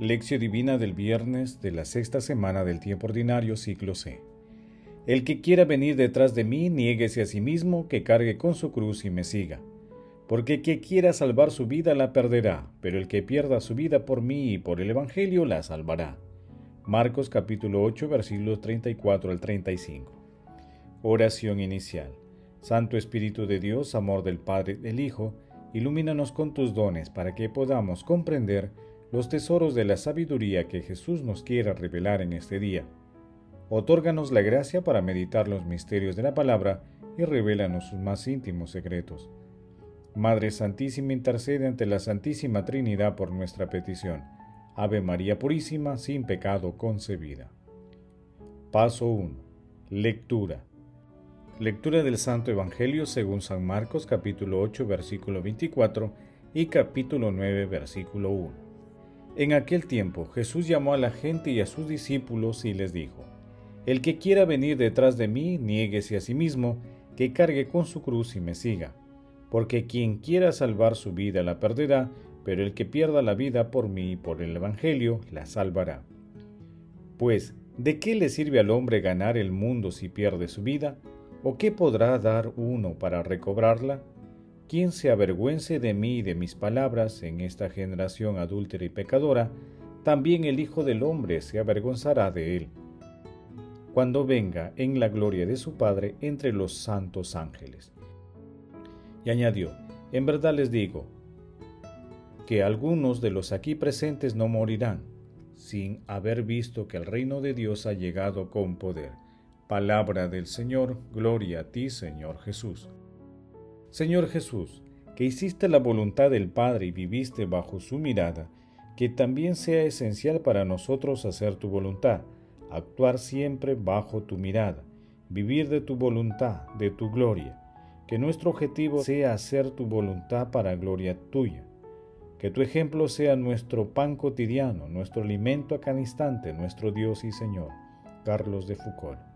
Lección Divina del viernes de la sexta semana del tiempo ordinario, ciclo C. El que quiera venir detrás de mí, niéguese a sí mismo, que cargue con su cruz y me siga. Porque el que quiera salvar su vida la perderá, pero el que pierda su vida por mí y por el Evangelio la salvará. Marcos capítulo 8 versículos 34 al 35. Oración inicial. Santo Espíritu de Dios, amor del Padre del Hijo, ilumínanos con tus dones para que podamos comprender los tesoros de la sabiduría que Jesús nos quiera revelar en este día. Otórganos la gracia para meditar los misterios de la palabra y revélanos sus más íntimos secretos. Madre Santísima, intercede ante la Santísima Trinidad por nuestra petición. Ave María Purísima, sin pecado concebida. Paso 1. Lectura. Lectura del Santo Evangelio según San Marcos capítulo 8 versículo 24 y capítulo 9 versículo 1. En aquel tiempo Jesús llamó a la gente y a sus discípulos y les dijo, El que quiera venir detrás de mí, niéguese a sí mismo, que cargue con su cruz y me siga. Porque quien quiera salvar su vida la perderá, pero el que pierda la vida por mí y por el Evangelio la salvará. Pues, ¿de qué le sirve al hombre ganar el mundo si pierde su vida? ¿O qué podrá dar uno para recobrarla? Quien se avergüence de mí y de mis palabras en esta generación adúltera y pecadora, también el Hijo del Hombre se avergonzará de él, cuando venga en la gloria de su Padre entre los santos ángeles. Y añadió, en verdad les digo, que algunos de los aquí presentes no morirán, sin haber visto que el reino de Dios ha llegado con poder. Palabra del Señor, gloria a ti, Señor Jesús. Señor Jesús, que hiciste la voluntad del Padre y viviste bajo su mirada, que también sea esencial para nosotros hacer tu voluntad, actuar siempre bajo tu mirada, vivir de tu voluntad, de tu gloria, que nuestro objetivo sea hacer tu voluntad para gloria tuya, que tu ejemplo sea nuestro pan cotidiano, nuestro alimento a cada instante, nuestro Dios y Señor. Carlos de Foucault.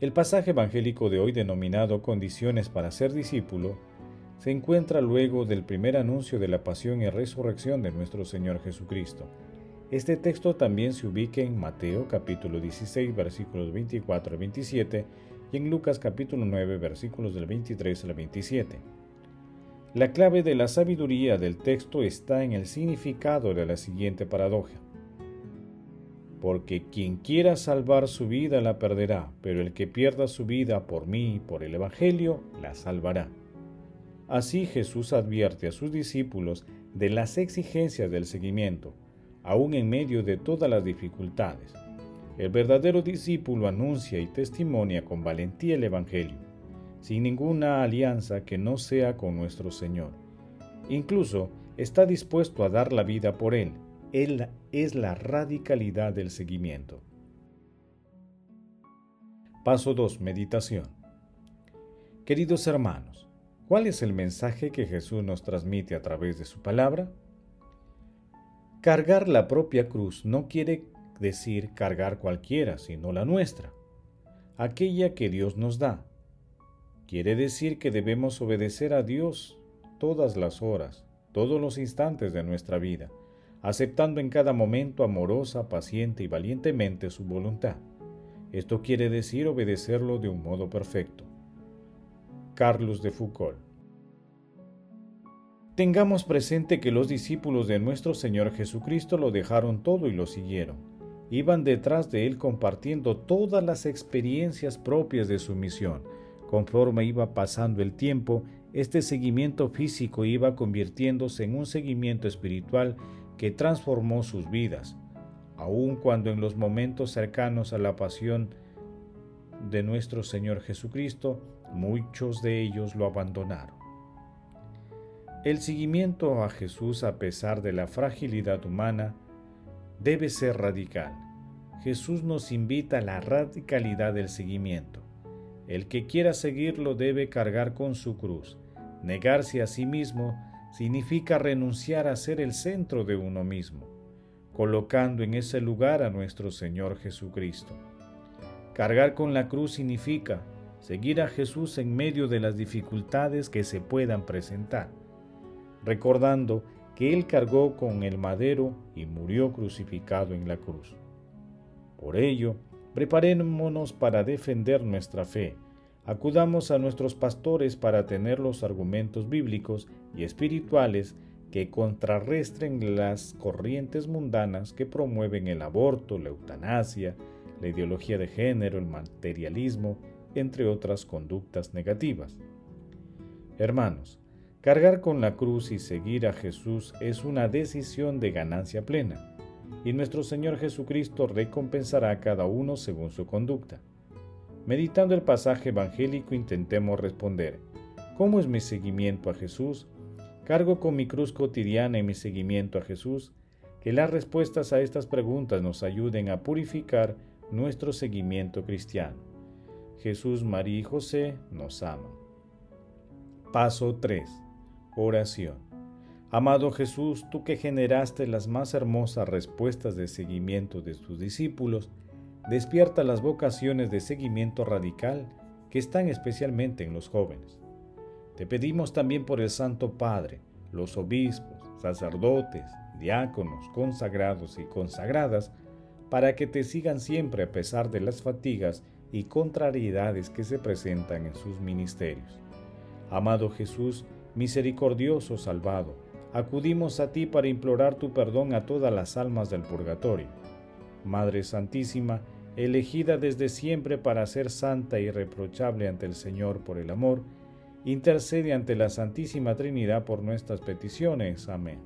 El pasaje evangélico de hoy denominado Condiciones para ser discípulo se encuentra luego del primer anuncio de la pasión y resurrección de nuestro Señor Jesucristo. Este texto también se ubica en Mateo capítulo 16 versículos 24 al 27 y en Lucas capítulo 9 versículos del 23 al 27. La clave de la sabiduría del texto está en el significado de la siguiente paradoja porque quien quiera salvar su vida la perderá, pero el que pierda su vida por mí y por el Evangelio la salvará. Así Jesús advierte a sus discípulos de las exigencias del seguimiento, aun en medio de todas las dificultades. El verdadero discípulo anuncia y testimonia con valentía el Evangelio, sin ninguna alianza que no sea con nuestro Señor. Incluso está dispuesto a dar la vida por él es la radicalidad del seguimiento. Paso 2. Meditación. Queridos hermanos, ¿cuál es el mensaje que Jesús nos transmite a través de su palabra? Cargar la propia cruz no quiere decir cargar cualquiera, sino la nuestra, aquella que Dios nos da. Quiere decir que debemos obedecer a Dios todas las horas, todos los instantes de nuestra vida aceptando en cada momento amorosa, paciente y valientemente su voluntad. Esto quiere decir obedecerlo de un modo perfecto. Carlos de Foucault Tengamos presente que los discípulos de nuestro Señor Jesucristo lo dejaron todo y lo siguieron. Iban detrás de Él compartiendo todas las experiencias propias de su misión. Conforme iba pasando el tiempo, este seguimiento físico iba convirtiéndose en un seguimiento espiritual que transformó sus vidas, aun cuando en los momentos cercanos a la pasión de nuestro Señor Jesucristo, muchos de ellos lo abandonaron. El seguimiento a Jesús a pesar de la fragilidad humana debe ser radical. Jesús nos invita a la radicalidad del seguimiento. El que quiera seguirlo debe cargar con su cruz, negarse a sí mismo, significa renunciar a ser el centro de uno mismo, colocando en ese lugar a nuestro Señor Jesucristo. Cargar con la cruz significa seguir a Jesús en medio de las dificultades que se puedan presentar, recordando que Él cargó con el madero y murió crucificado en la cruz. Por ello, preparémonos para defender nuestra fe. Acudamos a nuestros pastores para tener los argumentos bíblicos y espirituales que contrarrestren las corrientes mundanas que promueven el aborto, la eutanasia, la ideología de género, el materialismo, entre otras conductas negativas. Hermanos, cargar con la cruz y seguir a Jesús es una decisión de ganancia plena, y nuestro Señor Jesucristo recompensará a cada uno según su conducta. Meditando el pasaje evangélico intentemos responder, ¿cómo es mi seguimiento a Jesús? ¿Cargo con mi cruz cotidiana y mi seguimiento a Jesús? Que las respuestas a estas preguntas nos ayuden a purificar nuestro seguimiento cristiano. Jesús, María y José nos aman. Paso 3. Oración. Amado Jesús, tú que generaste las más hermosas respuestas de seguimiento de tus discípulos, despierta las vocaciones de seguimiento radical que están especialmente en los jóvenes. Te pedimos también por el Santo Padre, los obispos, sacerdotes, diáconos, consagrados y consagradas, para que te sigan siempre a pesar de las fatigas y contrariedades que se presentan en sus ministerios. Amado Jesús, misericordioso salvado, acudimos a ti para implorar tu perdón a todas las almas del purgatorio. Madre Santísima, elegida desde siempre para ser santa y irreprochable ante el Señor por el amor, intercede ante la Santísima Trinidad por nuestras peticiones. Amén.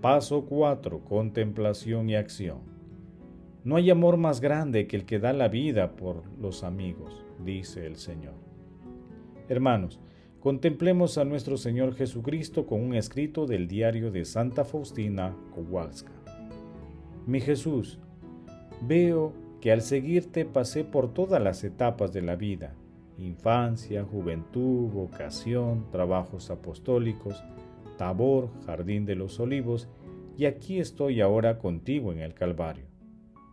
Paso 4. Contemplación y acción. No hay amor más grande que el que da la vida por los amigos, dice el Señor. Hermanos, contemplemos a nuestro Señor Jesucristo con un escrito del diario de Santa Faustina Kowalska. Mi Jesús, veo que al seguirte pasé por todas las etapas de la vida, infancia, juventud, vocación, trabajos apostólicos, tabor, jardín de los olivos, y aquí estoy ahora contigo en el Calvario.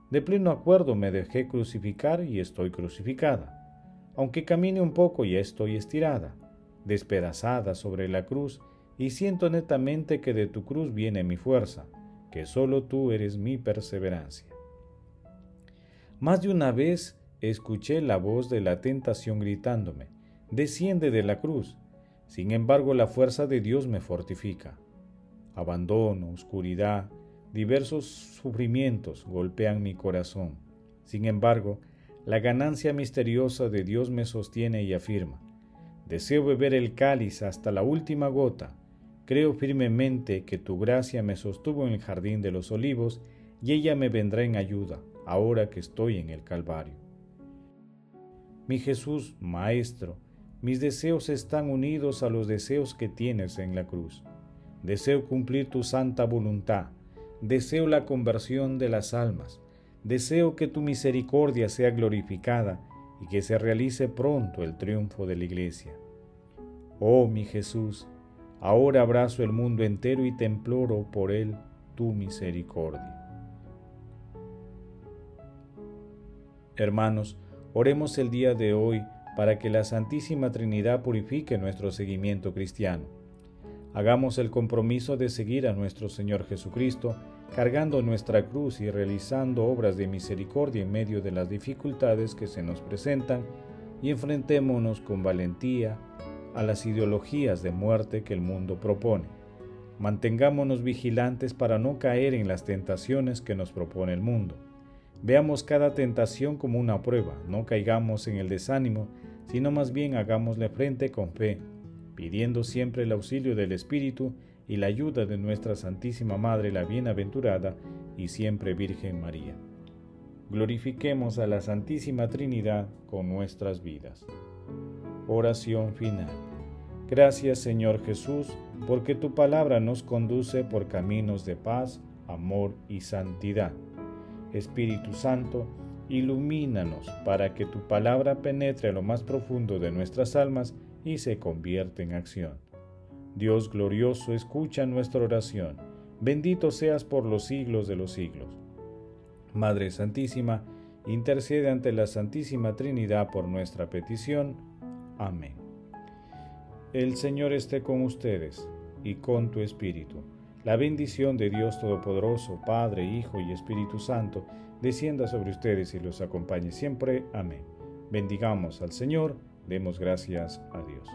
De pleno acuerdo me dejé crucificar y estoy crucificada. Aunque camine un poco ya estoy estirada, despedazada sobre la cruz, y siento netamente que de tu cruz viene mi fuerza, que solo tú eres mi perseverancia. Más de una vez escuché la voz de la tentación gritándome, desciende de la cruz. Sin embargo, la fuerza de Dios me fortifica. Abandono, oscuridad, diversos sufrimientos golpean mi corazón. Sin embargo, la ganancia misteriosa de Dios me sostiene y afirma. Deseo beber el cáliz hasta la última gota. Creo firmemente que tu gracia me sostuvo en el jardín de los olivos y ella me vendrá en ayuda, ahora que estoy en el Calvario. Mi Jesús, Maestro, mis deseos están unidos a los deseos que tienes en la cruz. Deseo cumplir tu santa voluntad. Deseo la conversión de las almas. Deseo que tu misericordia sea glorificada y que se realice pronto el triunfo de la Iglesia. Oh mi Jesús, ahora abrazo el mundo entero y te imploro por él tu misericordia. Hermanos, Oremos el día de hoy para que la Santísima Trinidad purifique nuestro seguimiento cristiano. Hagamos el compromiso de seguir a nuestro Señor Jesucristo, cargando nuestra cruz y realizando obras de misericordia en medio de las dificultades que se nos presentan, y enfrentémonos con valentía a las ideologías de muerte que el mundo propone. Mantengámonos vigilantes para no caer en las tentaciones que nos propone el mundo Veamos cada tentación como una prueba, no caigamos en el desánimo, sino más bien hagámosle frente con fe, pidiendo siempre el auxilio del Espíritu y la ayuda de nuestra Santísima Madre la Bienaventurada y siempre Virgen María. Glorifiquemos a la Santísima Trinidad con nuestras vidas. Oración final. Gracias Señor Jesús, porque tu palabra nos conduce por caminos de paz, amor y santidad. Espíritu Santo, ilumínanos para que tu palabra penetre a lo más profundo de nuestras almas y se convierta en acción. Dios glorioso, escucha nuestra oración. Bendito seas por los siglos de los siglos. Madre Santísima, intercede ante la Santísima Trinidad por nuestra petición. Amén. El Señor esté con ustedes y con tu espíritu. La bendición de Dios Todopoderoso, Padre, Hijo y Espíritu Santo, descienda sobre ustedes y los acompañe siempre. Amén. Bendigamos al Señor, demos gracias a Dios.